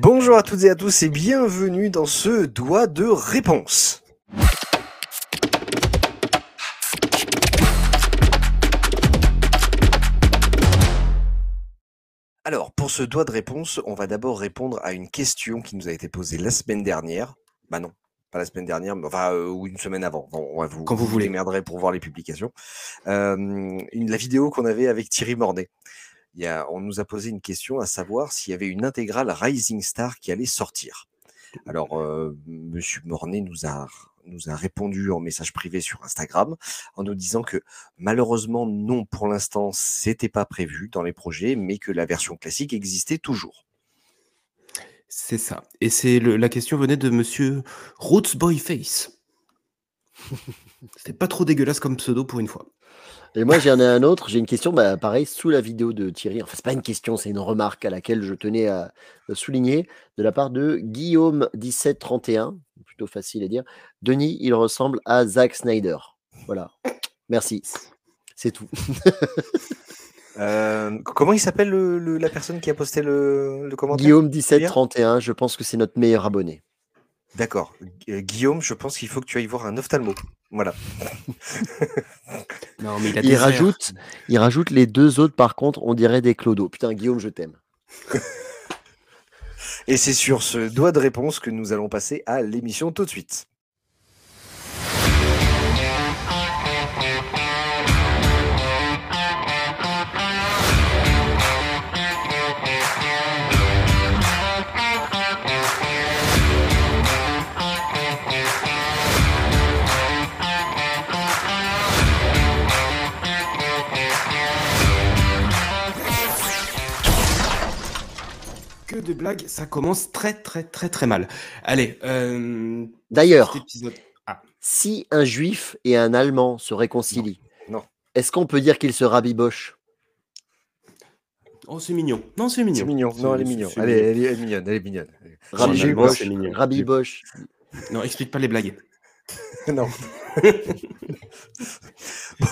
Bonjour à toutes et à tous et bienvenue dans ce doigt de réponse. Alors, pour ce doigt de réponse, on va d'abord répondre à une question qui nous a été posée la semaine dernière. Bah non, pas la semaine dernière, mais enfin, euh, ou une semaine avant. Bon, on va vous, Quand vous voulez. démerderez pour voir les publications. Euh, une, la vidéo qu'on avait avec Thierry Mornay. Il y a, on nous a posé une question à savoir s'il y avait une intégrale Rising Star qui allait sortir. Alors, euh, Monsieur Mornay nous a, nous a répondu en message privé sur Instagram en nous disant que malheureusement, non, pour l'instant, c'était pas prévu dans les projets, mais que la version classique existait toujours. C'est ça. Et c'est la question venait de monsieur Roots Boyface. C'était pas trop dégueulasse comme pseudo pour une fois. Et moi, j'en ai un autre. J'ai une question, bah, pareil, sous la vidéo de Thierry. Enfin, c'est pas une question, c'est une remarque à laquelle je tenais à souligner de la part de Guillaume1731. Plutôt facile à dire. Denis, il ressemble à Zack Snyder. Voilà. Merci. C'est tout. Euh, comment il s'appelle le- le- la personne qui a posté le, le commentaire? Guillaume1731, je pense que c'est notre meilleur abonné. D'accord. Euh, Guillaume, je pense qu'il faut que tu ailles voir un ophtalmo. Voilà. Non, mais il a Il rajoute, il rajoute les deux autres, par contre, on dirait des clodos. Putain, Guillaume, je t'aime. Et c'est sur ce doigt de réponse que nous allons passer à l'émission tout de suite. De blagues, ça commence très très très très mal. Allez, euh, D'ailleurs. Ah, si un juif et un allemand se réconcilient, Non. est-ce qu'on peut dire qu'ils se rabibochent? Oh, c'est mignon. Non, c'est mignon. C'est mignon. Non, elle est mignonne. Elle est, mignon. elle est- elle est mignonne. Elle est mignonne. Rabiboche. Non, explique pas les blagues. non.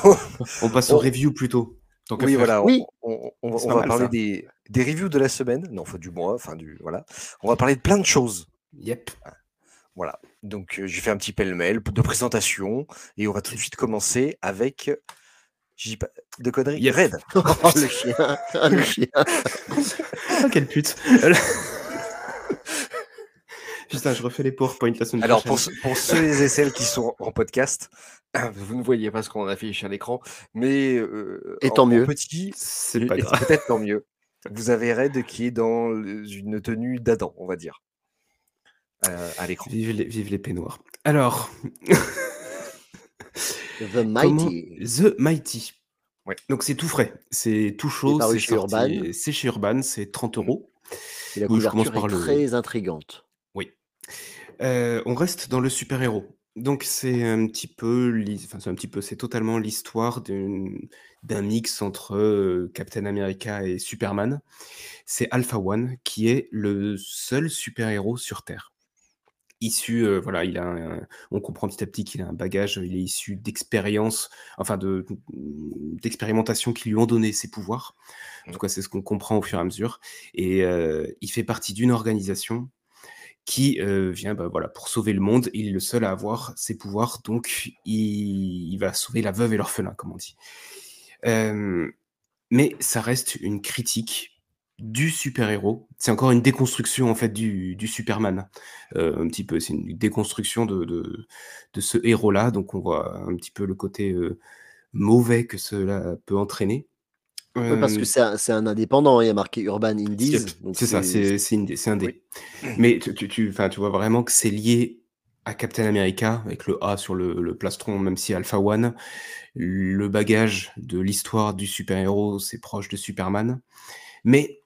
Bon, On passe au Oh. review plutôt. Tant oui, faire. voilà. on- Oui. On, on va- on mal, parler ça. des, des reviews de la semaine. Non, enfin du mois. Enfin du voilà. On va parler de plein de choses. Yep. Voilà. Donc euh, j'ai fait un petit pêle-mêle de présentation et on va tout de suite commencer avec. Je dis pas de conneries. Yep. Red. Oh, le chien, ah, le chien. Ah, quelle pute. Putain, je refais les PowerPoint la semaine Alors, prochaine. pour, ce- pour ceux et celles qui sont en podcast, vous ne voyez pas ce qu'on affiche à l'écran, mais euh, Et en- tant en mieux. petit, C'est pas peut-être tant mieux. Vous avez Red qui est dans une tenue d'Adam, on va dire, euh, à l'écran. Vive les, vive les peignoirs. Alors, The comment- Mighty. The Mighty. Ouais. Donc c'est tout frais, c'est tout chaud, c'est chez Urban. c'est chez Urban, c'est 30 euros. Et la Oui, je commence couverture est par le- très intrigante. Oui. Euh, on reste dans le super-héros. Donc c'est un petit peu, l'hi- enfin c'est un petit peu, c'est totalement l'histoire d'une- d'un mix entre euh, Captain America et Superman. C'est Alpha One qui est le seul super-héros sur Terre. Issu, euh, voilà, il a un- on comprend petit à petit qu'il a un bagage, il est issu d'expériences, enfin de d'expérimentations qui lui ont donné ses pouvoirs. En tout cas, c'est ce qu'on comprend au fur et à mesure. Et euh, il fait partie d'une organisation qui euh, vient bah, pour sauver le monde. Il est le seul à avoir ses pouvoirs, donc il, va sauver la veuve et l'orphelin, comme on dit. Euh, mais ça reste une critique du super-héros. C'est encore une déconstruction en fait du, Superman. Euh, un petit peu, c'est une déconstruction de, ce héros-là. Donc on voit un petit peu le côté mauvais que cela peut entraîner. Parce que c'est un, indépendant, il y a marqué Urban Indies. C'est ça, c'est c'est une- c'est un dé. Oui. Mais tu, tu, tu, vois vraiment que c'est lié à Captain America, avec le A sur le, le plastron, même si Alpha One. Le bagage de l'histoire du super-héros, c'est proche de Superman. Mais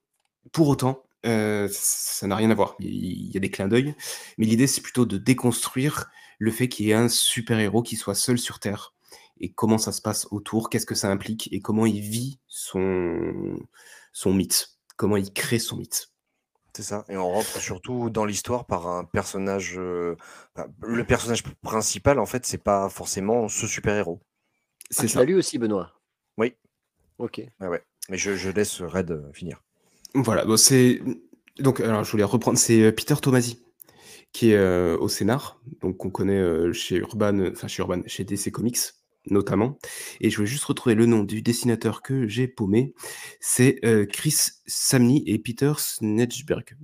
pour autant, euh, ça n'a rien à voir. Il y a des clins d'œil. Mais l'idée, c'est plutôt de déconstruire le fait qu'il y ait un super-héros qui soit seul sur Terre. Et comment ça se passe autour, qu'est-ce que ça implique, et comment il vit son, son mythe, comment il crée son mythe. C'est ça. Et on rentre surtout dans l'histoire par un personnage. euh, le personnage principal, en fait, c'est pas forcément ce super-héros. Ah, C'est tu ça. l'as lu aussi, Benoît? Oui. Ok. Ouais, ouais. Mais je, je laisse Red euh, finir. Voilà, bon, c'est Donc, alors, je voulais reprendre, c'est euh, Peter Tomasi qui est euh, au scénar, donc qu'on connaît euh, chez Urban, enfin chez Urban, chez DC Comics notamment. Et je voulais juste retrouver le nom du dessinateur que j'ai paumé. C'est Chris Samney et Peter Snedgeberg.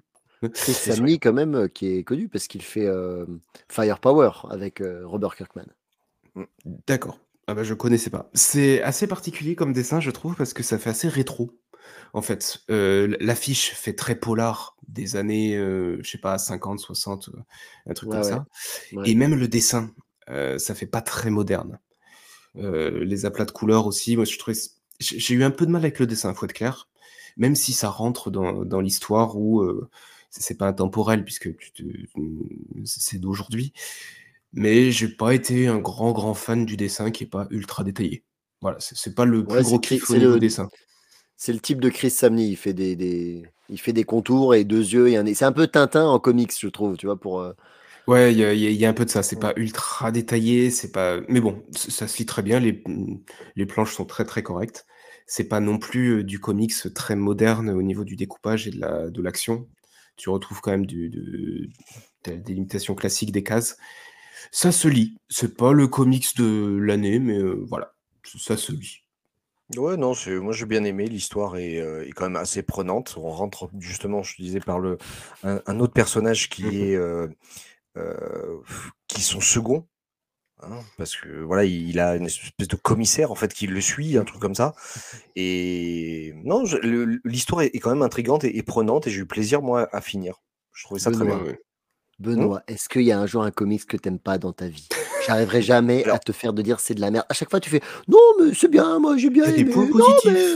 Chris Samney, quand même, qui est connu parce qu'il fait Firepower avec Robert Kirkman. Mm. D'accord. Ah bah, je connaissais pas. C'est assez particulier comme dessin, je trouve, parce que ça fait assez rétro. En fait, l'affiche fait très polar des années, je sais pas, 50, 60, un truc comme ça. Et même le dessin, ça fait pas très moderne. Les aplats de couleurs aussi, moi je trouvais, j'ai eu un peu de mal avec le dessin, faut être clair. Même si ça rentre dans, l'histoire où c'est pas intemporel puisque c'est d'aujourd'hui. Mais j'ai pas été un grand grand fan du dessin qui est pas ultra détaillé. Voilà, c'est pas le plus gros kiff au niveau dessin. C'est le type de Chris Samney. Il fait des, des, il fait des contours et deux yeux et un C'est un peu Tintin en comics, je trouve, tu vois, pour. Euh, ouais, il y, a un peu de ça. C'est pas ultra détaillé, c'est pas. Mais bon, ça se lit très bien. Les, les planches sont très très correctes. C'est pas non plus euh, du comics très moderne au niveau du découpage et de la de l'action. Tu retrouves quand même du, de, des limitations classiques des cases. Ça se lit. C'est pas le comics de l'année, mais euh, voilà, ça se lit. Ouais, non, c'est moi j'ai bien aimé, l'histoire est, est quand même assez prenante. On rentre justement, je disais, par le un autre personnage qui mmh est, euh, qui son second, hein, parce que voilà, il a une espèce de commissaire en fait qui le suit, un truc comme ça et non, l'histoire est quand même intrigante et prenante et j'ai eu plaisir moi à finir. Je trouvais ça très bien. Benoît, est-ce qu'il y a un jour un comics que t'aimes pas dans ta vie? J'arriverai jamais à te faire de dire c'est de la merde. À chaque fois, tu fais non, mais c'est bien, moi j'ai bien aimé. Non, mais...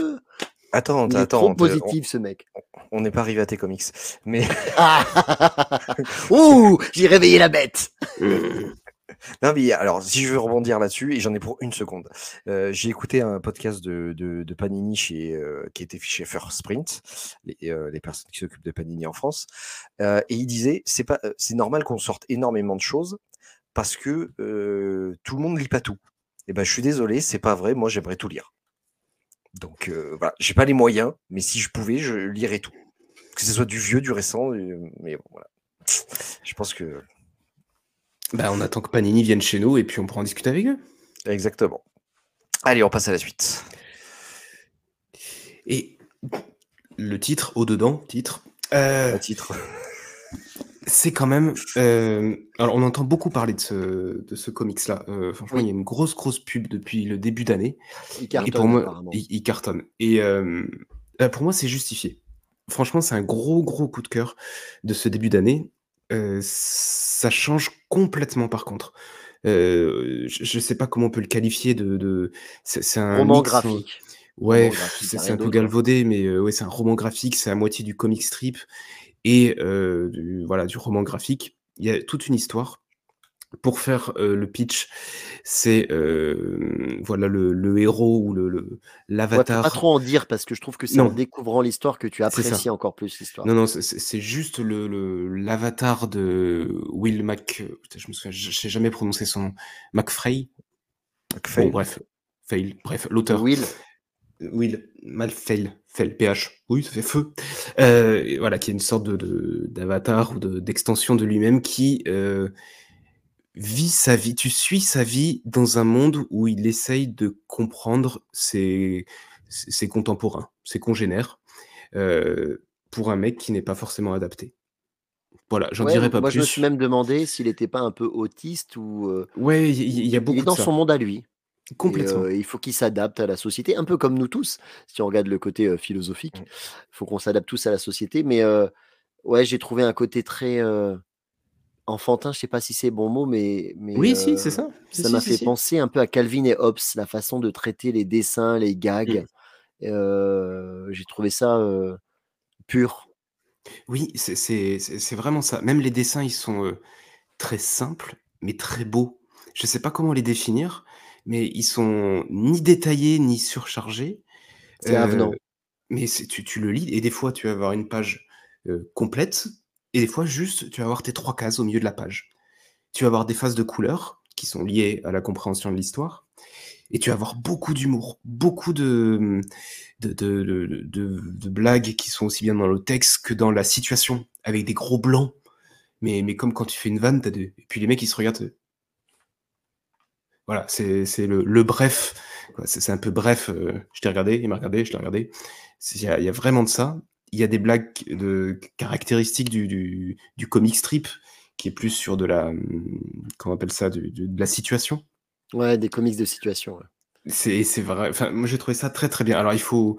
Euh, attends, Il est trop positif, ce mec. On n'est pas arrivé à tes comics, mais. Ouh, j'ai réveillé la bête. Non, mais alors, si je veux rebondir là-dessus, et j'en ai pour une seconde, euh, j'ai écouté un podcast de, de, Panini chez, euh, qui était chez First Sprint, les, euh, les personnes qui s'occupent de Panini en France, et il disait c'est pas, c'est normal qu'on sorte énormément de choses parce que tout le monde lit pas tout. Et eh ben, je suis désolé, c'est pas vrai. Moi, j'aimerais tout lire. Donc voilà, j'ai pas les moyens, mais si je pouvais, je lirais tout. Que ce soit du vieux, du récent, mais bon, voilà. Je pense que bah, on attend que Panini vienne chez nous et puis on pourra en discuter avec eux. Exactement. Allez, on passe à la suite. Et le titre, au-dedans, titre. Euh, titre. C'est quand même. Euh, alors, on entend beaucoup parler de ce, de ce comics-là. Euh, franchement, il y a une grosse, grosse pub depuis le début d'année. Il cartonne. Et pour moi, il, cartonne. Et pour moi, c'est justifié. Franchement, c'est un gros, gros coup de cœur de ce début d'année ça change complètement par contre. je ne sais pas comment on peut le qualifier de c'est un Roman graphique. ouais, c'est un peu galvaudé, mais ouais, c'est un roman graphique, c'est à moitié du comic strip et du voilà, du roman graphique. Il y a toute une histoire pour faire le pitch, c'est voilà le, héros ou le l'avatar. pas trop en dire parce que je trouve que c'est en découvrant l'histoire que tu apprécies encore plus l'histoire. Non non, c'est juste le l'avatar de Will Mac. Je me souviens, je sais jamais prononcer son nom. McFray. Bon, bref, fail. Bref, l'auteur. Will. Will Malfail, fail, PH, oui, ça fait feu. Euh, voilà, qui est une sorte de d'avatar ou d'extension de, lui-même qui vit sa vie, tu suis sa vie dans un monde où il essaye de comprendre ses, ses contemporains, ses congénères, euh, pour un mec qui n'est pas forcément adapté. Voilà, j'en dirais pas moi, plus. je me suis même demandé s'il n'était pas un peu autiste ou. Euh, ouais, il y, a beaucoup. Il est dans son monde à lui. Complètement. Euh, il faut qu'il s'adapte à la société, un peu comme nous tous. Si on regarde le côté philosophique, mmh. il faut qu'on s'adapte tous à la société. Mais ouais, j'ai trouvé un côté très enfantin, je sais pas si c'est bon mot, mais, mais oui, si, c'est ça. ça m'a fait penser un peu à Calvin et Hobbes, la façon de traiter les dessins, les gags. Mmh. J'ai trouvé ça pur. Oui, c'est vraiment ça. Même les dessins, ils sont très simples, mais très beaux. Je sais pas comment les définir, mais ils sont ni détaillés ni surchargés. C'est avenant. Mais tu, tu, le lis et des fois tu vas avoir une page complète et des fois, juste, tu vas avoir tes trois cases au milieu de la page. Tu vas avoir des phases de couleurs qui sont liées à la compréhension de l'histoire. Et tu vas avoir beaucoup d'humour, beaucoup de de, de, de, de, blagues qui sont aussi bien dans le texte que dans la situation, avec des gros blancs. Mais, mais comme quand tu fais une vanne, t'as des... et puis les mecs ils se regardent. Voilà, c'est le, le bref. C'est un peu bref. euh, je t'ai regardé, il m'a regardé, je t'ai regardé. Il y, a- il y a vraiment de ça. Il y a des blagues de caractéristiques du, du, du comic strip qui est plus sur de la hum, comment on appelle ça du- de la situation. Ouais, des comics de situation. ouais. C'est c'est vrai. Enfin, moi j'ai trouvé ça très très bien. Alors il faut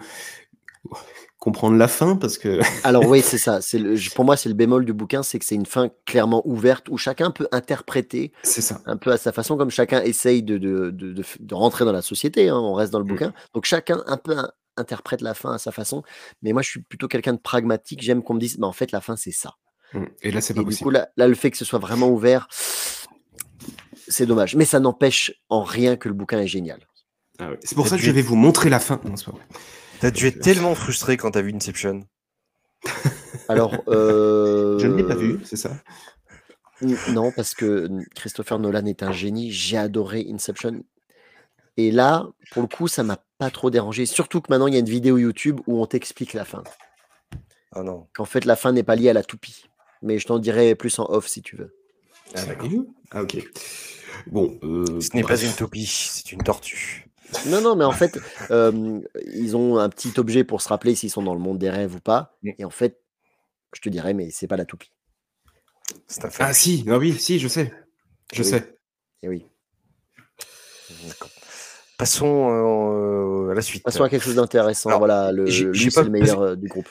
comprendre la fin parce que Alors oui, c'est ça. C'est le- pour moi, c'est le bémol du bouquin, c'est que c'est une fin clairement ouverte où chacun peut interpréter c'est ça. un peu à sa façon, comme chacun essaye de, de, de, de rentrer dans la société. hein, on reste dans le Mm. bouquin. Donc chacun un peu in- interprète la fin à sa façon. Mais moi, je suis plutôt quelqu'un de pragmatique. J'aime qu'on me dise, bah, en fait, la fin, c'est ça. Hum. Et là c'est pas Et du possible. coup, là, là, le fait que ce soit vraiment ouvert, c'est dommage. Mais ça n'empêche en rien que le bouquin est génial. Ah. C'est pour ça que je vais vous montrer la fin. Non, c'est pas vrai. T'as dû être tellement frustré quand t'as vu Inception. Alors, euh, Je ne l'ai pas vu, c'est ça? Non, parce que Christopher Nolan est un génie. J'ai adoré Inception. Et là, pour le coup, ça m'a pas trop dérangé. Surtout que maintenant, il y a une vidéo YouTube où on t'explique la fin. Ah non. Qu'en fait, la fin n'est pas liée à la toupie. Mais je t'en dirai plus en off si tu veux. Ah, d'accord. Ah ok. Bon. euh, Ce n'est pas une topie, c'est une tortue. Non, non, mais en fait, euh, ils ont un petit objet pour se rappeler s'ils sont dans le monde des rêves ou pas. Mm. Et en fait, je te dirais, mais c'est pas la toupie. Ah si, ah oui, si, je sais. Je Oui. sais. Et oui. D'accord. Passons euh, à la suite. Passons à quelque chose d'intéressant. Voilà, le, lui, pas le meilleur euh, du groupe.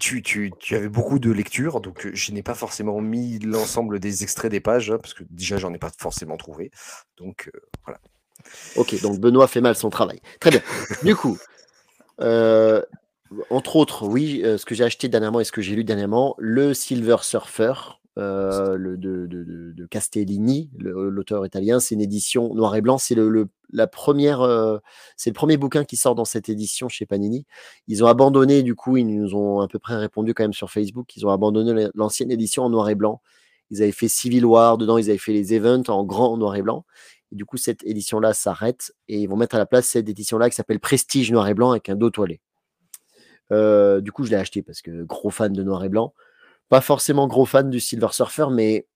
Tu, tu, tu avais beaucoup de lectures, donc je n'ai pas forcément mis l'ensemble des extraits des pages, hein, parce que déjà j'en ai pas forcément trouvé. Donc euh, voilà. Ok, donc Benoît fait mal son travail. Très bien. Du coup, euh, entre autres, oui, euh, ce que j'ai acheté dernièrement et ce que j'ai lu dernièrement, le Silver Surfer euh, le, de, Castellini, l'auteur italien, c'est une édition noir et blanc. C'est le, la première, c'est le premier bouquin qui sort dans cette édition chez Panini. Ils ont abandonné, du coup, ils nous ont à peu près répondu quand même sur Facebook. Ils ont abandonné l'ancienne édition en noir et blanc. Ils avaient fait Civil War dedans, ils avaient fait les events en grand noir et blanc. Et du coup, cette édition-là s'arrête et ils vont mettre à la place cette édition-là qui s'appelle Prestige Noir et Blanc avec un dos toilé. Euh, du coup, je l'ai acheté parce que gros fan de noir et blanc. Pas forcément gros fan du Silver Surfer, mais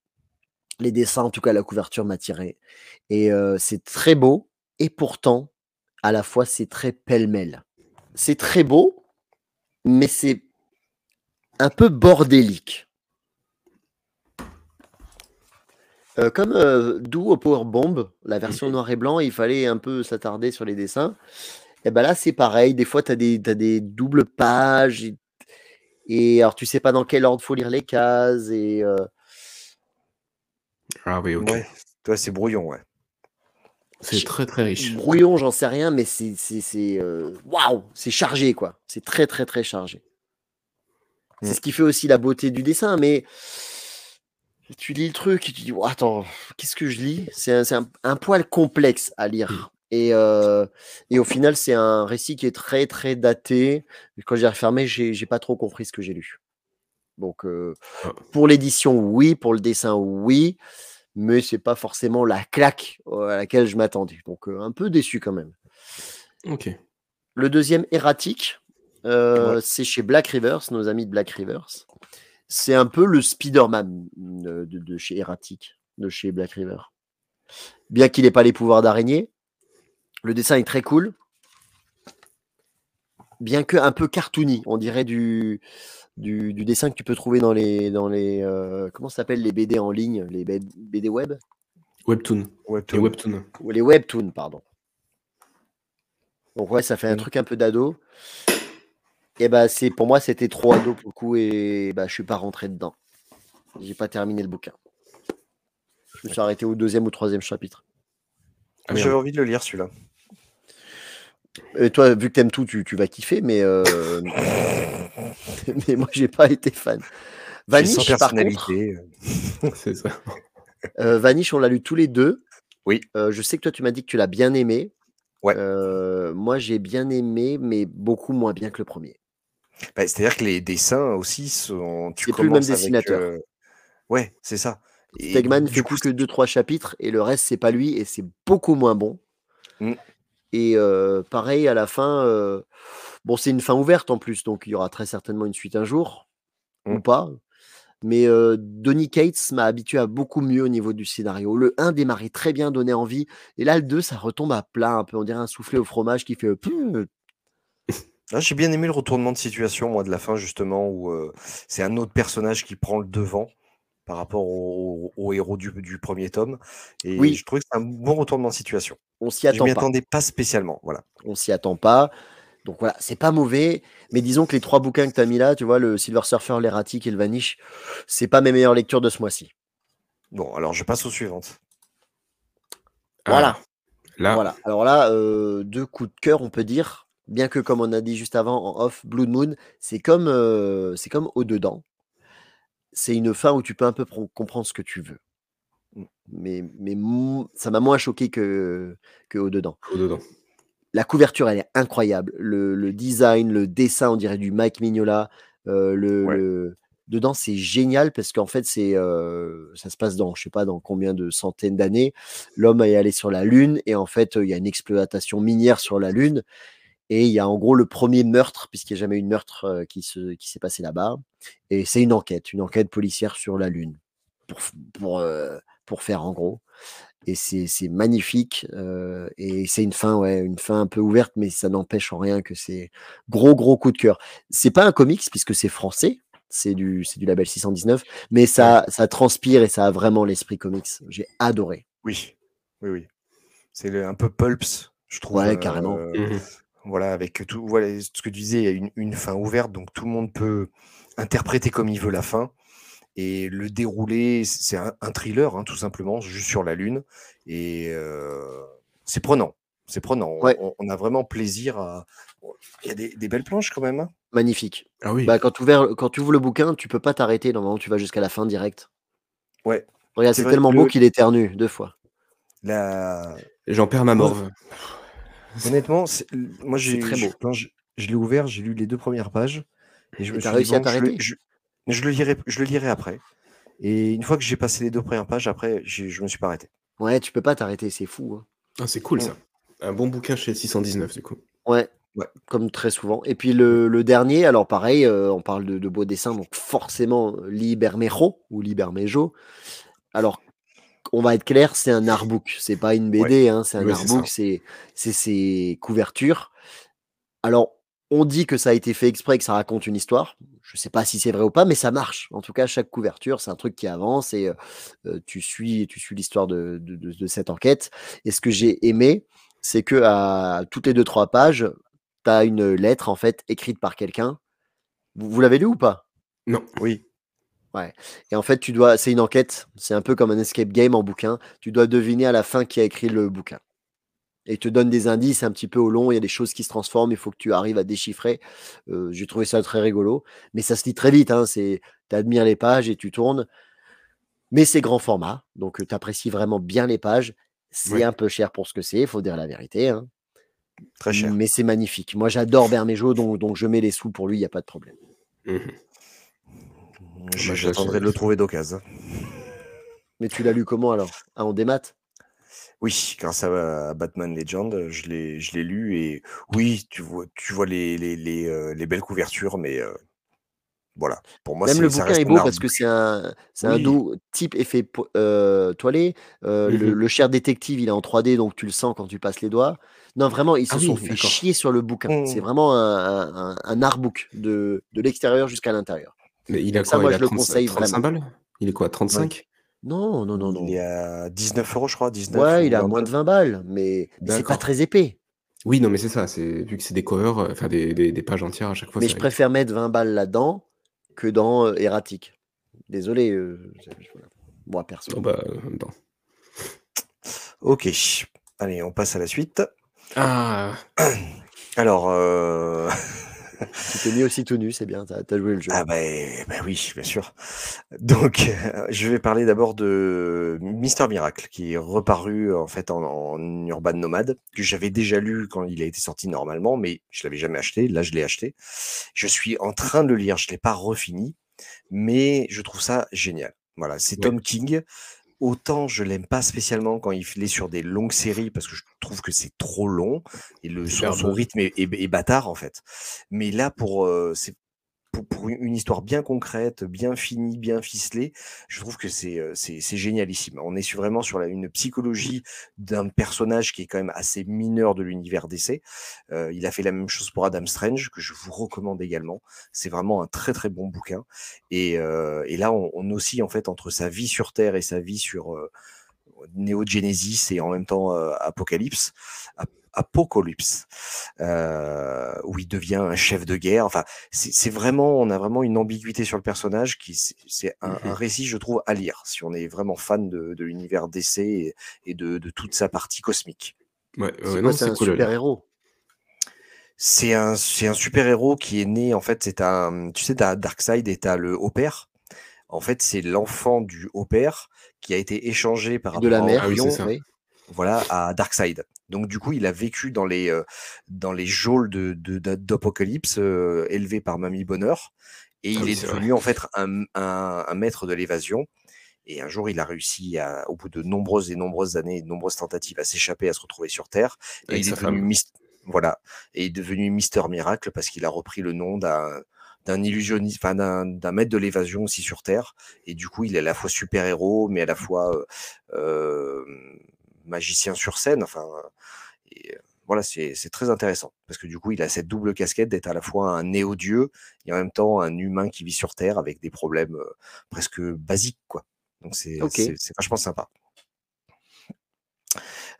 les dessins, en tout cas la couverture m'a tiré. Et euh, c'est très beau et pourtant, à la fois, c'est très pêle-mêle. C'est très beau, mais c'est un peu bordélique. Euh, comme euh, D'où au Power Bomb, la version noir et blanc, il fallait un peu s'attarder sur les dessins. Et ben là, c'est pareil. Des fois, tu as, des t'as des doubles pages. Et, et alors, tu sais pas dans quel ordre faut lire les cases. Et euh, Ah oui, ok. Ouais. Toi, c'est brouillon, ouais. C'est très très riche. brouillon, j'en sais rien, mais c'est c'est- c'est, waouh, c'est chargé quoi. C'est très très très chargé. C'est Mm. ce qui fait aussi la beauté du dessin, mais tu lis le truc et tu dis Oh, attends, qu'est-ce que je lis? C'est un, c'est un- un poil complexe à lire. Et, euh, et au final, c'est un récit qui est très très daté. Quand j'ai refermé, j'ai pas trop compris ce que j'ai lu. Donc euh, Ah. pour l'édition, oui, pour le dessin, oui, mais c'est pas forcément la claque euh, à laquelle je m'attendais. Donc euh, un peu déçu quand même. Ok. Le deuxième erratique, Ouais. c'est chez Black Rivers, nos amis de Black Rivers. C'est un peu le Spider-Man de, de- chez Erratic, de chez Black River. Bien qu'il n'ait pas les pouvoirs d'araignée, le dessin est très cool. Bien que un peu cartoony, on dirait du, du, du dessin que tu peux trouver dans les, dans les euh, comment ça s'appelle les BD en ligne, les BD web? Webtoon. Les webtoons, pardon. Donc ouais, ça fait un Mm. truc un peu d'ado. Et bah c'est pour moi c'était trop ado pour le coup et bah je suis pas rentré dedans. J'ai pas terminé le bouquin. Je me suis arrêté au deuxième ou troisième chapitre. Ah, J'avais merde. envie de le lire celui-là. Et toi, vu que t'aimes tout, tu, tu vas kiffer, mais euh, mais moi j'ai pas été fan. Vanish, par contre, personnalité. C'est ça. euh, Vanish, on l'a lu tous les deux. Oui. Euh, je sais que toi, tu m'as dit que tu l'as bien aimé. Ouais. Euh, moi, j'ai bien aimé, mais beaucoup moins bien que le premier. Bah, C'est-à-dire que les dessins aussi sont. Tu C'est plus le même avec, dessinateur. euh, Ouais, c'est ça. Stegman du fait coup, que 2-3 chapitres et le reste, c'est pas lui et c'est beaucoup moins bon. Mmh. Et euh, pareil, à la fin, euh, bon, c'est une fin ouverte en plus, donc il y aura très certainement une suite un jour, ou Mmh. pas. Mais euh, Donny Cates m'a habitué à beaucoup mieux au niveau du scénario. Le 1 démarrait très bien, donnait envie. Et là, le 2, ça retombe à plat un peu. On dirait un soufflé au fromage qui fait. euh, Ah, j'ai bien aimé le retournement de situation, moi, de la fin, justement, où euh, c'est un autre personnage qui prend le devant par rapport au, au héros du, du premier tome. Et Oui. je trouvais que c'est un bon retournement de situation. On s'y Je attend m'y attendais pas spécialement. Voilà. On s'y attend pas. Donc voilà, c'est pas mauvais. Mais disons que les trois bouquins que tu as mis là, tu vois, le Silver Surfer, l'Erratic et le Vanish, c'est pas mes meilleures lectures de ce mois-ci. Bon, alors je passe aux suivantes. Voilà. Ah, là, Voilà. Alors là, euh, deux coups de cœur, on peut dire. Bien que, comme on a dit juste avant en off, Blood Moon, c'est comme, euh, c'est comme au-dedans. C'est une fin où tu peux un peu pr- comprendre ce que tu veux. Mm. Mais, mais ça m'a moins choqué que, que au-dedans. au-dedans. La couverture, elle est incroyable. Le, le design, le dessin, on dirait du Mike Mignola. euh, le, Ouais. le- Dedans, c'est génial parce qu'en fait, c'est, euh, ça se passe dans, je sais pas, dans combien de centaines d'années. L'homme est allé sur la Lune et en fait, il y a une exploitation minière sur la Lune. Et il y a en gros le premier meurtre, puisqu'il n'y a jamais eu de meurtre euh, qui, se, qui s'est passé là-bas. Et c'est une enquête, une enquête policière sur la Lune, pour, euh, pour faire en gros. Et c'est, c'est magnifique. euh, et c'est une fin, ouais, une fin un peu ouverte, mais ça n'empêche en rien que c'est gros, gros coup de cœur. C'est pas un comics, puisque c'est français. C'est du, c'est du label 619, mais ça, ça transpire et ça a vraiment l'esprit comics. J'ai adoré. Oui, oui, oui. C'est le- un peu pulps, je trouve. Ouais, carrément. euh, Mhm. Voilà, avec tout, voilà ce que tu disais, il y a une, une fin ouverte, donc tout le monde peut interpréter comme il veut la fin. Et le déroulé, c'est un, un thriller, hein, tout simplement, juste sur la Lune. Et euh, c'est prenant. C'est prenant. On- Ouais. On, on a vraiment plaisir à. Il y a des, des belles planches quand même. hein. Magnifique. Ah oui. Bah, quand, tu ouvres, quand tu ouvres le bouquin, tu peux pas t'arrêter. Normalement, tu vas jusqu'à la fin direct. Ouais. Regarde, C'est tellement beau le- qu'il éternue deux fois. La... J'en perds ma morve. Honnêtement, moi, j'ai, très je- beau. quand je, je l'ai ouvert, j'ai lu les deux premières pages. Et je Et me suis dit, réussi à bon, je je, je le lirai, je le lirai après. Et une fois que j'ai passé les deux premières pages, après, je me suis pas arrêté. Ouais, tu peux pas t'arrêter, c'est fou. hein. Ah, c'est cool Ouais. ça. Un bon bouquin chez 619 du coup. Ouais. Ouais. Comme très souvent. Et puis le, le dernier, alors pareil, euh, on parle de, de beaux dessins, donc forcément Libermejo ou Libermejo. Alors, on va être clair, c'est un artbook, c'est pas une BD, hein, c'est un Ouais, artbook, c'est c'est ses couvertures. Alors, on dit que ça a été fait exprès, que ça raconte une histoire. Je sais pas si c'est vrai ou pas, mais ça marche. En tout cas, chaque couverture, c'est un truc qui avance et euh, euh, tu suis, tu suis l'histoire de, de- de- de cette enquête. Et ce que j'ai aimé, c'est que à toutes les deux trois pages, tu as une lettre en fait écrite par quelqu'un. Vous, vous l'avez lu ou pas? Non. Oui. Et en fait, tu dois, c'est une enquête. C'est un peu comme un escape game en bouquin. Tu dois deviner à la fin qui a écrit le bouquin. Et il te donne des indices un petit peu au long. Il y a des choses qui se transforment. Il faut que tu arrives à déchiffrer. Euh, J'ai trouvé ça très rigolo. Mais ça se lit très vite. Hein. Tu admires les pages et tu tournes. Mais c'est grand format. Donc, tu apprécies vraiment bien les pages. C'est un peu cher pour ce que c'est. Il faut dire la vérité. hein. Très cher. Mais c'est magnifique. Moi, j'adore Bermejo. Donc, donc, je mets les sous pour lui. Il n'y a pas de problème. Mhm. Bah, J'attendrai de le trouver d'occasion. Mais tu l'as lu comment alors? Ah, en démat? Oui, grâce à, Batman Legend, je l'ai, je l'ai lu et oui, tu vois, tu vois les, les, les, euh, les belles couvertures, mais euh, voilà. Pour moi, Même le bouquin reste est beau parce que book. c'est un, c'est un Oui. dos type effet euh, toilé. Euh, le, Mhm. le cher détective, il est en 3D, donc tu le sens quand tu passes les doigts. Non, vraiment, ils se Ah oui, sont fait d'accord. chier sur le bouquin. C'est Mm. vraiment un, un, un artbook de, de l'extérieur jusqu'à l'intérieur. Mais il a Ça, quoi? moi, Il a je le 30 conseille 35 balles? Il est quoi 35 Non, non, non, non. Il est à 19 euros, je crois, 19 Ouais, ou il est à moins de 29. 20 balles, mais, mais c'est pas très épais. Oui, non, mais c'est ça. C'est vu que c'est des covers, euh, enfin des, des, des pages entières à chaque fois. mais je préfère mettre 20 balles là-dedans que dans euh, Erratic. Désolé, euh, moi perso. Oh, bah, euh, non. Ok, allez, on passe à la suite. Ah, Alors, euh, Tu t'es mis aussi tout nu, c'est bien, t'as as joué le jeu. ah ben, ben oui, bien sûr. Donc, euh, je vais parler d'abord de Mister Miracle, qui est reparu en fait en, en Urban Nomade, que j'avais déjà lu quand il a été sorti normalement, mais je l'avais jamais acheté. Là, je l'ai acheté. Je suis en train de le lire, je l'ai pas refini, mais je trouve ça génial. Voilà, c'est Ouais. Tom King. Autant je l'aime pas spécialement quand il est sur des longues séries parce que je trouve que c'est trop long et le, son, son rythme est, est- est bâtard en fait. Mais là, pour, euh, c'est pour, une histoire bien concrète, bien finie, bien ficelée, je trouve que c'est euh, génialissime. On est vraiment sur la- une psychologie d'un personnage qui est quand même assez mineur de l'univers d'essai. Euh, il a fait la même chose pour Adam Strange, que je vous recommande également. C'est vraiment un très très bon bouquin. Et, euh, et là, on, on oscille en fait entre sa vie sur Terre et sa vie sur euh, Neo Genesis et en même temps euh, Apocalypse. Ap- Apocalypse, euh, où il devient un chef de guerre. Enfin, c'est vraiment, on a vraiment une ambiguïté sur le personnage qui, c'est- c'est un, un récit, je trouve, à lire si on est vraiment fan de, de l'univers d'essai et, et de, de toute sa partie cosmique. Ouais, C'est ouais, un cool. super héros. C'est un, c'est un super-héros qui est né, en fait, c'est un, tu sais, Darkseid et t'as le Haut-Père. En fait, c'est l'enfant du Haut-Père qui a été échangé par De la à mer, Ah oui, voilà, à Darkseid. Donc, du coup, il a vécu dans les, euh, dans les geôles de, de, de- d'Apocalypse, euh, élevé par Mamie Bonheur. Et Ah il oui, est devenu, en fait, un, un, un maître de l'évasion. Et un jour, il a réussi, à, au bout de nombreuses et nombreuses années, et de nombreuses tentatives, à s'échapper, à se retrouver sur Terre. Et Avec il est devenu voilà, et est devenu Mister Miracle parce qu'il a repris le nom d'un d'un illusionniste, enfin d'un d'un maître de l'évasion aussi sur Terre. Et du coup, il est à la fois super héros, mais à la fois euh, euh, magicien sur scène. Enfin, et, euh, voilà, c'est très intéressant parce que du coup, il a cette double casquette d'être à la fois un néo-dieu et en même temps un humain qui vit sur Terre avec des problèmes euh, presque basiques, quoi. Donc c'est vachement sympa.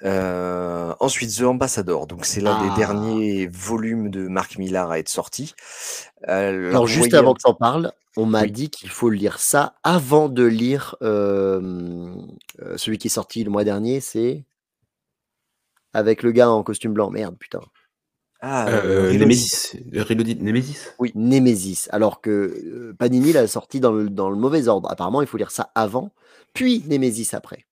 Euh, ensuite, The Ambassador. Donc, c'est l'un des Ah. derniers volumes de Marc Millar à être sorti. Euh, Alors, juste voyez avant que tu en parles, on m'a Oui. dit qu'il faut lire ça avant de lire euh, celui qui est sorti le mois dernier, c'est avec le gars en costume blanc. Merde, putain. Ah, Euh. Nemesis. Nemesis. Nemesis. Alors que Panini l'a sorti dans le, dans le mauvais ordre. Apparemment, il faut lire ça avant, puis Nemesis après.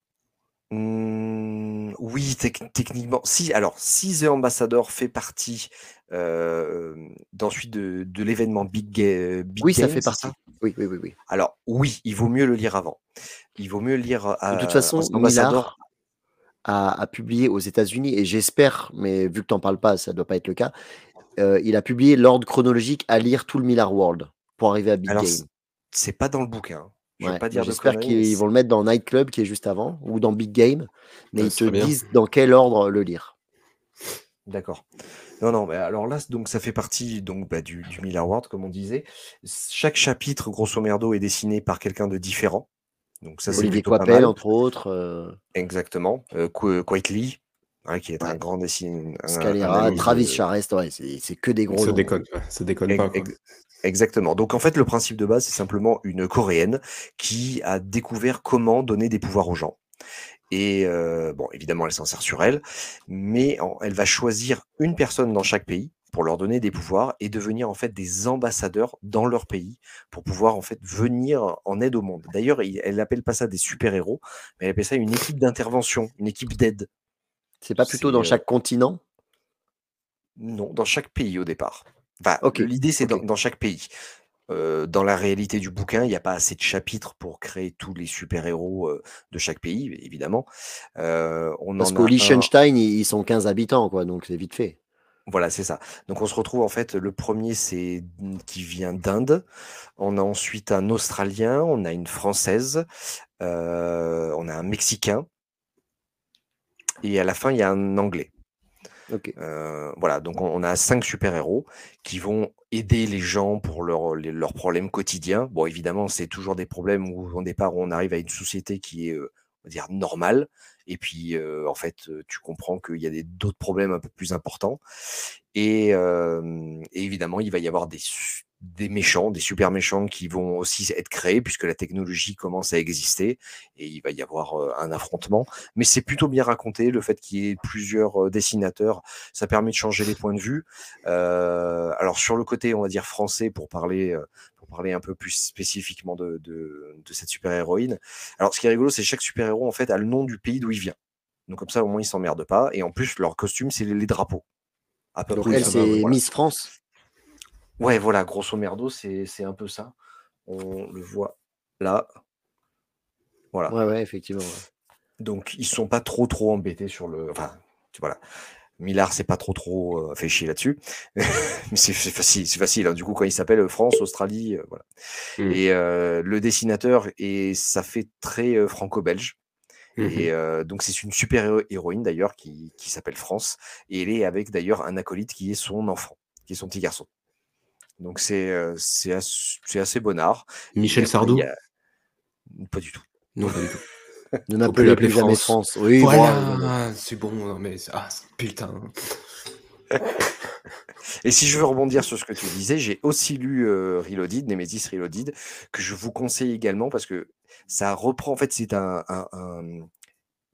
Hmm, oui, tec- techniquement. Si, alors, si The Ambassador fait partie euh, d'ensuite de, de l'événement Big, Ga- Big Oui, ça fait partie. Oui, oui, oui, oui. Alors, oui, il vaut mieux le lire avant. Il vaut mieux lire De toute euh, façon, The Ambassador. A, a publié aux États-Unis, et j'espère, mais vu que tu n'en parles pas, ça ne doit pas être le cas, euh, il a publié l'ordre chronologique à lire tout le Millar World pour arriver à Big Alors, Game. c'est pas dans le bouquin. Hein. Je Ouais, J'espère qu'ils vont le mettre dans Night Club qui est juste avant ou dans Big Game, mais ils te bien. disent dans quel ordre le lire. D'accord. Non, non, mais alors là, donc ça fait partie donc bah, du, du Miller Award, comme on disait. Chaque chapitre, grosso merdo, est dessiné par quelqu'un de différent. Donc ça, c'est Olivier Coipel, entre autres, euh, Exactement. Euh, Qu- Quitely, voilà, qui est un grand dessinateur. Scalera, Travis Charest, ouais, c'est que des gros Ça noms. déconne. Ça déconne pas. Quoi. Exactement. Donc en fait, le principe de base, c'est simplement une Coréenne qui a découvert comment donner des pouvoirs aux gens. Et euh, bon, évidemment, elle s'en sert sur elle, mais elle va choisir une personne dans chaque pays pour leur donner des pouvoirs et devenir en fait des ambassadeurs dans leur pays pour pouvoir en fait venir en aide au monde. D'ailleurs, il- elle appelle pas ça des super-héros, mais elle appelle ça une équipe d'intervention, une équipe d'aide. C'est pas plutôt dans euh, chaque continent? Non, dans chaque pays au départ. Enfin, Ok, l'idée, c'est dans, dans chaque pays. Euh, dans la réalité du bouquin, il n'y a pas assez de chapitres pour créer tous les super-héros euh, de chaque pays, évidemment. Euh, on Parce qu'au un- Liechtenstein, ils ils sont 15 habitants, quoi, donc c'est vite fait. Voilà, c'est ça. Donc on se retrouve en fait, le premier c'est qui vient d'Inde. On a ensuite un Australien, on a une Française, euh, on a un Mexicain. Et à la fin, il y a un Anglais. Ok. Euh, voilà, donc on, a cinq super-héros qui vont aider les gens pour leur- leurs problèmes quotidiens. Bon, évidemment, c'est toujours des problèmes où, au départ, on arrive à une société qui est, euh, on va dire, normale. Et puis, euh, en fait, euh, tu comprends qu'il y a d'autres problèmes un peu plus importants. Et, euh, et évidemment, il va y avoir des, des méchants, des super méchants qui vont aussi être créés puisque la technologie commence à exister et il va y avoir euh, un affrontement. Mais c'est plutôt bien raconté, le fait qu'il y ait plusieurs euh, dessinateurs, ça permet de changer les points de vue. Euh, alors sur le côté, on va dire français, pour parler, pour parler un peu plus spécifiquement de, de, de cette super-héroïne. Alors ce qui est rigolo, c'est que chaque super-héros en fait a le nom du pays d'où il vient. Donc comme ça, au moins, ils s'emmerdent pas. Et en plus, leur costume, c'est les, les drapeaux. À peu Donc près, elle, c'est voilà. Miss France? Ouais, voilà, grosso merdo, c'est c'est un peu ça. On le voit là. Voilà. Ouais, ouais, effectivement. ouais. Donc, ils sont pas trop, trop embêtés sur le. Enfin, tu- voilà. Millard, c'est pas trop, trop euh, fait chier là-dessus. Mais c'est facile, c'est facile. hein. Du coup, quand il s'appelle euh, France, Australie, euh, voilà. Mm. Et euh, le dessinateur, et ça fait très euh, franco-belge. Mhm. Et euh, donc, c'est une super héro- héroïne d'ailleurs qui, qui s'appelle France. Et elle est avec d'ailleurs un acolyte qui est son enfant, qui est son petit garçon. Donc, c'est euh, c'est as- assez bonnard. Michel Sardou? a- Pas du tout. Non, pas du tout. Ne Faut n'appelez plus l'appeler France. France. Oui, voilà, c'est bon, non, mais ah, putain. Et si je veux rebondir sur ce que tu disais, j'ai aussi lu euh, Reloaded, Nemesis Reloaded, que je vous conseille également parce que ça reprend, en fait, c'est un, un, un-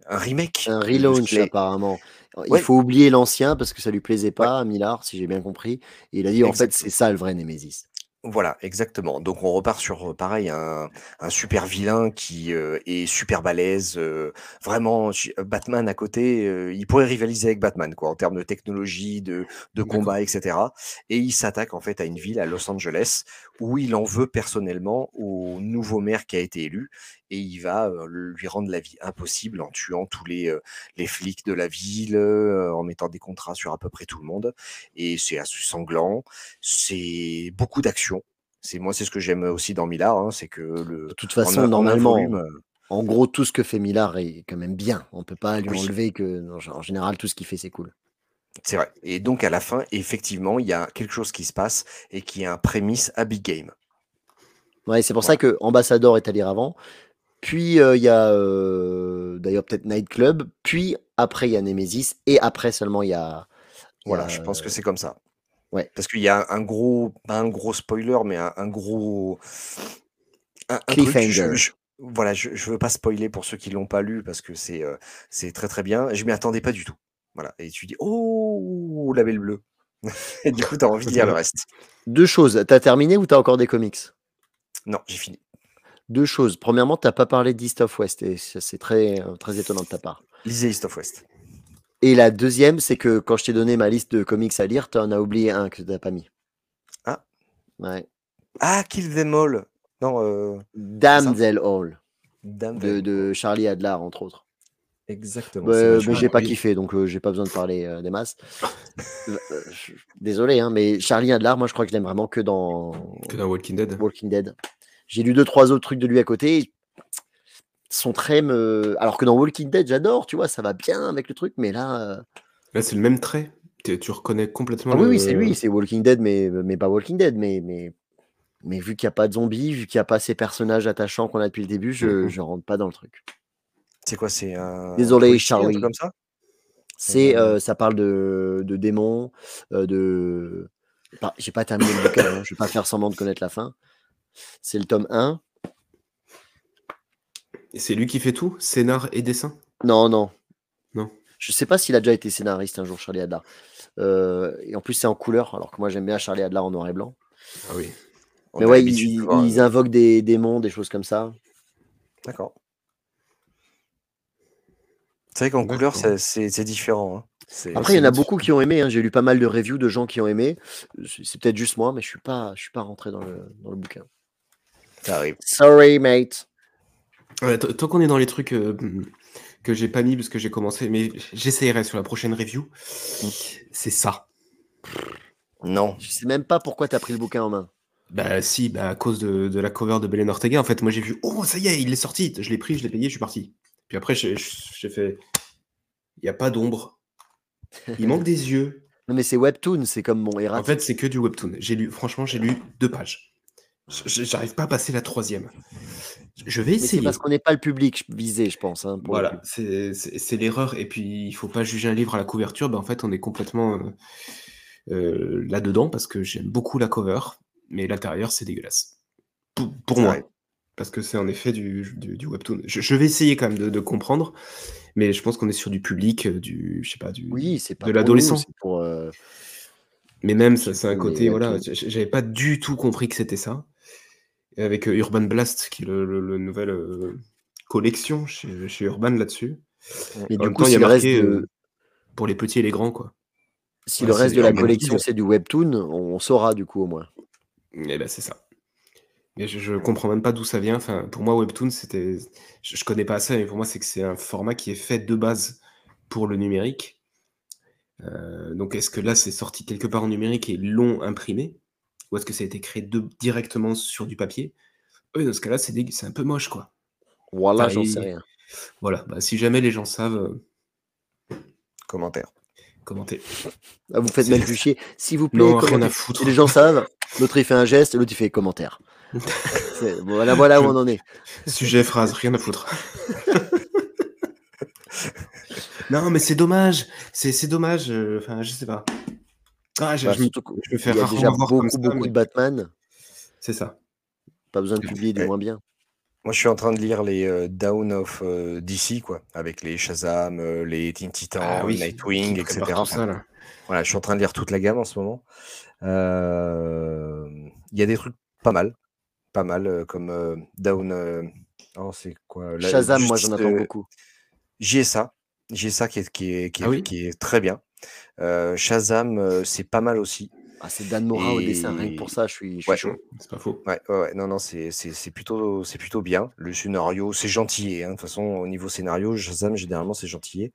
un remake. un relaunch apparemment. Il Ouais. faut oublier l'ancien parce que ça lui plaisait pas à Millard, si j'ai bien compris. Et il a dit en fait c'est ça le vrai Nemesis. Voilà, exactement. Donc on repart sur euh, pareil un, un super vilain qui euh, est super balèze. euh, vraiment, Batman à côté, euh, il pourrait rivaliser avec Batman quoi en termes de technologie, de, de combat, etc. Et il s'attaque en fait à une ville à Los Angeles où il en veut personnellement au nouveau maire qui a été élu et il va euh, lui rendre la vie impossible en tuant tous les euh, les flics de la ville, euh, en mettant des contrats sur à peu près tout le monde. Et c'est assez sanglant, c'est beaucoup d'action. C'est moi, c'est ce que j'aime aussi dans Millard, hein, c'est que le De toute façon, en normalement, volume, en gros, tout ce que fait Millard est quand même bien. On peut pas lui Oui. enlever que en général tout ce qu'il fait c'est cool. c'est vrai. Et donc à la fin, effectivement, il y a quelque chose qui se passe et qui est un prémisse à Big Game. Ouais, c'est pour ça que Ambassador est à lire avant. Puis euh, il y a euh, d'ailleurs peut-être Night Club. Puis après il y a Nemesis et après seulement il y a. y Voilà, a, je pense que c'est comme ça. ouais. Parce qu'il y a un gros, pas un gros spoiler, mais un, un gros un, un truc, Cliffhanger. je- je- voilà, je, je veux pas spoiler pour ceux qui l'ont pas lu parce que c'est euh, c'est très très bien. Je m'y attendais pas du tout. Voilà, et tu dis oh la belle bleue. et du coup, tu as envie de lire le reste. Deux choses. T'as terminé ou t'as encore des comics? Non, j'ai fini. Deux choses. Premièrement, t'as pas parlé d'East of West et c'est très euh, très étonnant de ta part. Lisez East of West. Et la deuxième, c'est que quand je t'ai donné ma liste de comics à lire, t'en as oublié un que t'as pas mis. Ah. Ouais. Ah, Kill Them All. Non, euh, Damn de, Charlie Adler entre autres. Exactement. C'est euh, mais j'ai pas kiffé, donc euh, j'ai pas besoin de parler euh, des masses. Désolé, hein, mais Charlie Adler, moi je crois que je l'aime vraiment que dans Que dans Walking Dead. Walking Dead. J'ai lu deux trois autres trucs de lui à côté. Ils sont très me... alors que dans Walking Dead, j'adore, tu vois, ça va bien avec le truc, mais là, euh, Là, c'est le même trait. Tu reconnais complètement ah oui, le- oui, c'est lui, c'est Walking Dead, mais mais pas Walking Dead, mais mais mais vu qu'il n'y a pas de zombies, vu qu'il n'y a pas ces personnages attachants qu'on a depuis le début, je, Mhm. je rentre pas dans le truc. C'est quoi C'est un. Désolé, policier, un truc Charlie. comme ça? C'est, Euh, euh, ça parle de, de démons, euh, de. pas- J'ai pas terminé le bouquin, hein, je vais pas faire semblant de connaître la fin. C'est le tome 1. Et c'est lui qui fait tout Scénar et dessin? Non, non. Non. Je sais pas s'il a déjà été scénariste un jour, Charlie Adler. Euh, et en plus, c'est en couleur, alors que moi j'aime bien Charlie Adler en noir et blanc. Ah oui. on Mais a ouais, ils, de voir, ils euh, invoquent des démons, des choses comme ça. D'accord. C'est vrai qu'en couleur, c'est c'est différent. hein. C'est- Après, il y en a beaucoup qui ont aimé. hein, J'ai lu pas mal de reviews de gens qui ont aimé. C'est c'est peut-être juste moi, mais je suis pas, je suis pas rentré dans le, dans le bouquin. Ça arrive. Sorry, mate. Ouais, tant qu'on est dans les trucs euh, que j'ai pas mis parce que j'ai commencé, mais j'essayerai sur la prochaine review, c'est ça. Non. Je sais même pas pourquoi tu as pris le bouquin en main. Bah si, bah à cause de, de la cover de Belen Ortega, en fait, moi j'ai vu, oh ça y est, il est sorti, je l'ai pris, je l'ai payé, je suis parti. Puis après, j'ai fait, il n'y a pas d'ombre, il manque des yeux. Non, mais c'est Webtoon, c'est comme mon En Errat. fait, c'est que du webtoon. J'ai lu, franchement, j'ai lu deux pages. J'arrive pas à passer la troisième. Je vais c'est essayer. parce qu'on n'est pas le public visé, je pense. hein, Voilà, c'est l'erreur. Et puis, il faut pas juger un livre à la couverture. Ben, en fait, on est complètement euh, euh, là-dedans parce que j'aime beaucoup la cover, mais l'intérieur, c'est dégueulasse. Pour, pour moi. Ouais. Parce que c'est en effet du, du, du webtoon. Je, je vais essayer quand même de, de comprendre, mais je pense qu'on est sur du public, euh, du, je sais pas, du, Oui, pas de l'adolescent. euh, Mais même, c'est un côté, voilà, j'avais pas du tout compris que c'était ça. Avec euh, Urban Blast, qui est le, le- le nouvelle euh, collection chez, chez Urban là-dessus. Mais En du coup, temps, il y a le reste, marqué de, euh, pour les petits et les grands, quoi. si ouais, le reste de la collection c'est du Webtoon, on saura du coup au moins. Et ben c'est ça. Et je, je comprends même pas d'où ça vient. Enfin, pour moi, Webtoon, c'était. Je, je connais pas ça, mais pour moi, c'est que c'est un format qui est fait de base pour le numérique. Euh, donc, est-ce que là, c'est sorti quelque part en numérique et l'ont imprimé? Ou est-ce que ça a été créé de- directement sur du papier? Oui, dans ce cas-là, c'est un peu moche, quoi. Voilà, Enfin, j'en sais rien. Voilà, bah, si jamais les gens savent, euh, Commentaire. commentez. Ah, vous faites C'est- mal du chier. S'il vous plaît, Non, rien commentez. à foutre. Si les gens savent, l'autre il fait un geste, l'autre il fait commentaire. C'est- Voilà, voilà où on en est. Sujet, phrase, rien à foutre. non, mais c'est dommage. C'est c'est dommage. euh, Enfin, je sais pas. Ah, je, Bah, je me fais qu'il y a déjà beaucoup, ça, beaucoup mais de Batman. c'est ça. Pas besoin de publier du Ouais. moins bien. Moi, je suis en train de lire les euh, Down of euh, DC, quoi, avec les Shazam, euh, les Teen Titans, Ah oui, Nightwing, etc. ça, là. Voilà, je suis en train de lire toute la gamme en ce moment. Euh, Il y a des trucs pas mal, pas mal, comme Down. Oh, c'est quoi la Shazam, moi j'en attends beaucoup. JSA, JSA qui est, qui est, qui est, Ah oui qui est très bien. Euh, Shazam, euh, c'est pas mal aussi. Ah, c'est Dan Mora au dessin, rien que pour Et- ça, je suis, je suis Ouais. chaud. C'est pas faux. Ouais, ouais, ouais, non, non, c'est plutôt, c'est plutôt bien. Le scénario, c'est gentil. Hein. De toute façon, au niveau scénario, Shazam, généralement, c'est gentil.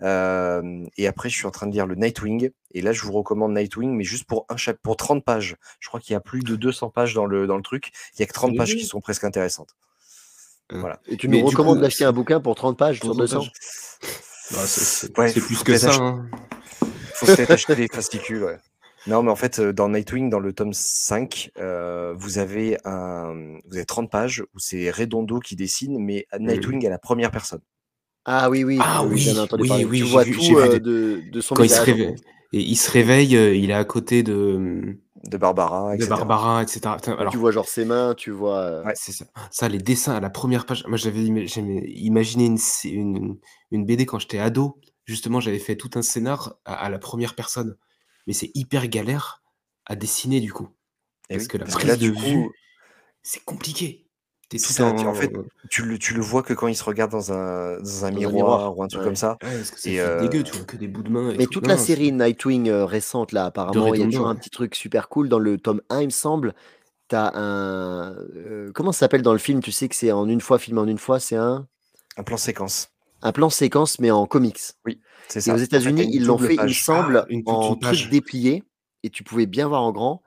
Euh, et après, je suis en train de lire le Nightwing. Et là, je vous recommande Nightwing, mais juste pour un pour 30 pages. Je crois qu'il y a plus de 200 pages dans le, dans le truc. Il y a que 30 pages qui sont presque intéressantes. Et tu Mais nous recommandes d'acheter un bouquin pour 30 pages Pour sur 30 200 pages. Bah, c'est plus que ça. hein. Faut peut-être acheter des fascicules, ouais. Non, mais en fait, euh, dans Nightwing, dans le tome 5, euh, vous avez un, vous avez 30 pages où c'est Redondo qui dessine, mais Nightwing à la première personne. Ah oui, oui, Ah oui, j'en ai oui, entendu oui, parler. oui, tu vois vu- tout euh, des- de, de son Quand il se réveille, et il se réveille, il est à côté de, de Barbara, de etc. Barbara, etc. Alors, Tu vois genre ses mains, tu vois. Ouais. c'est ça. Ça, les dessins à la première page. Moi, j'avais ima- j'avais imaginé une, une, une BD quand j'étais ado. Justement, j'avais fait tout un scénar à, à la première personne. Mais c'est hyper galère à dessiner du coup. Eh Parce oui, que la parce que prise là, de vue, coup, c'est compliqué. Tout en... tu- fait, tu le, tu le vois que quand il se regarde dans un, dans un Dans un miroir, ou un truc ouais. comme ça. Ouais, parce que c'est euh, dégueu, tu vois que des bouts de main. et Mais tout. toute Non, la série Nightwing euh, récente, là, apparemment, il y a toujours un ouais. petit truc super cool. Dans le tome 1, il me semble, t'as un. euh, comment ça s'appelle dans le film Tu sais que c'est en une fois, film en une fois, c'est un, Un plan séquence. Un plan séquence, mais en comics. C'est Et ça. aux En fait, États-Unis, il ils l'ont fait, il me page. semble, Ah, une- en truc déplié, et tu pouvais bien voir en grand.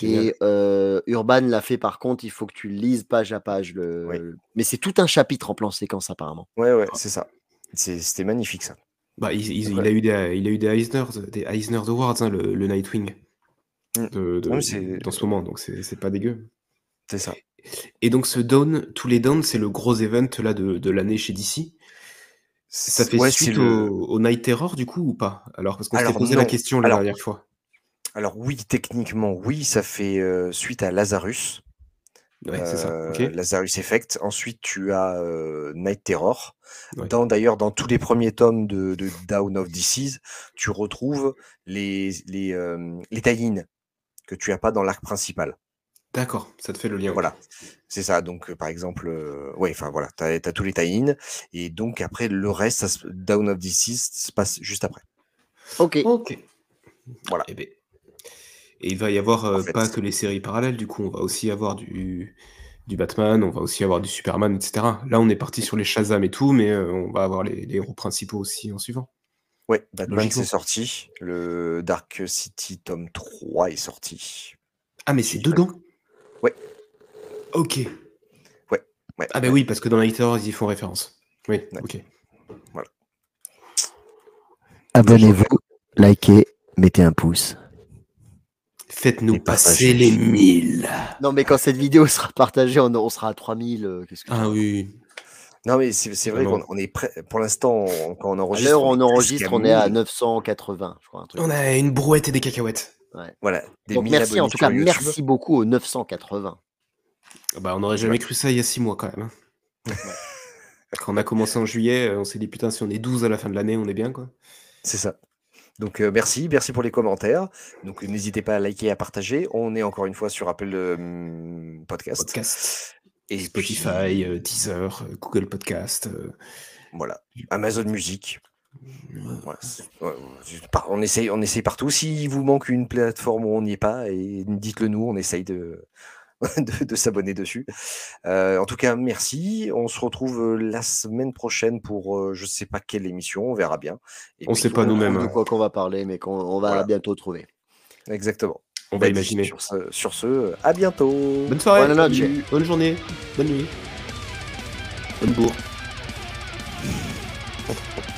Génial. Et euh, Urban l'a fait par contre, il faut que tu le lises page à page. Le... Oui. Mais c'est tout un chapitre en plan séquence apparemment. Ouais, ouais, c'est ça. C'est- C'était magnifique, ça. Bah, il, il- il a eu des, il a eu des Eisner, des Eisner Awards, hein, le, le Nightwing, Mm. de, de- Non, mais c'est- dans ce moment, donc c'est c'est pas dégueu. C'est ça. Et donc ce Dawn, tous les Dawns, c'est le gros event là de, de l'année chez DC. Ça fait Ouais, suite le- au, au Night Terror du coup ou pas? Alors parce qu'on s'était posé la question la Alors, dernière fois. Alors oui, techniquement, oui, ça fait euh, suite à Lazarus. Ouais, ça. euh. Lazarus Effect. Ensuite, tu as euh, Night Terror. Ouais. Dans D'ailleurs, dans tous les premiers tomes de, de Down of Disease, tu retrouves les, les, les tie-in que tu as pas dans l'arc principal. D'accord, ça te fait le lien. Voilà, c'est ça. Donc, euh, par exemple, euh, ouais, enfin voilà, tu as, tous les tie-in. Et donc, après, le reste, ça se- Down of Disease se passe juste après. Ok. Ok. Voilà. Eh ben. Et il va y avoir euh, En fait. pas que les séries parallèles, du coup, on va aussi avoir du, du Batman, on va aussi avoir du Superman, etc. Là, on est parti sur les Shazam et tout, mais euh, on va avoir les, les héros principaux aussi en suivant. Ouais, Batman, c'est sorti. Le Dark City tome 3 est sorti. Ah, mais c'est dedans Ouais. Ok. Ouais, ouais, Ah, bah oui, parce que dans Night Terror, ils y font référence. Oui, Ouais. ok. Abonnez-vous, likez, mettez un pouce. Faites-nous passer les 1000. Non mais quand cette vidéo sera partagée, on, on sera à 3000. euh, que Ah oui. Non, mais c'est c'est vrai qu'on on est prêt. Pour l'instant, on- quand on À enregistre. l'heure où on est enregistre, on est à 1000. 980, je crois. Un truc. On a une brouette et des cacahuètes. Voilà. Des Donc 1000 merci en tout cas, YouTube. merci beaucoup aux 980. Bah, on n'aurait jamais cru ça il y a 6 mois quand même. hein. Quand on a commencé en juillet, euh, on s'est dit putain, si on est 12 à la fin de l'année, on est bien quoi. C'est ça. Donc euh, merci, merci pour les commentaires. Donc n'hésitez pas à liker et à partager. On est encore une fois sur Apple euh, Podcast. Podcast, Et Spotify, puis, euh, Deezer, euh, Google Podcast. euh, voilà. Amazon Music. Ouais, on essaye, on essaye partout. S'il vous manque une plateforme où on n'y est pas, et dites-le nous, on essaye de. de, de s'abonner dessus. Euh, en tout cas, merci. On se retrouve euh, la semaine prochaine pour euh, je sais pas quelle émission, on verra bien. Et On puis, sait pas nous-mêmes. trouve hein. De quoi qu'on va parler, mais qu'on on va Voilà. bientôt trouver. Exactement. On va Bah, imaginer. Sur ce, sur ce, à bientôt. Bonne soirée, noche. salut, bonne journée, bonne nuit, bonne bourre.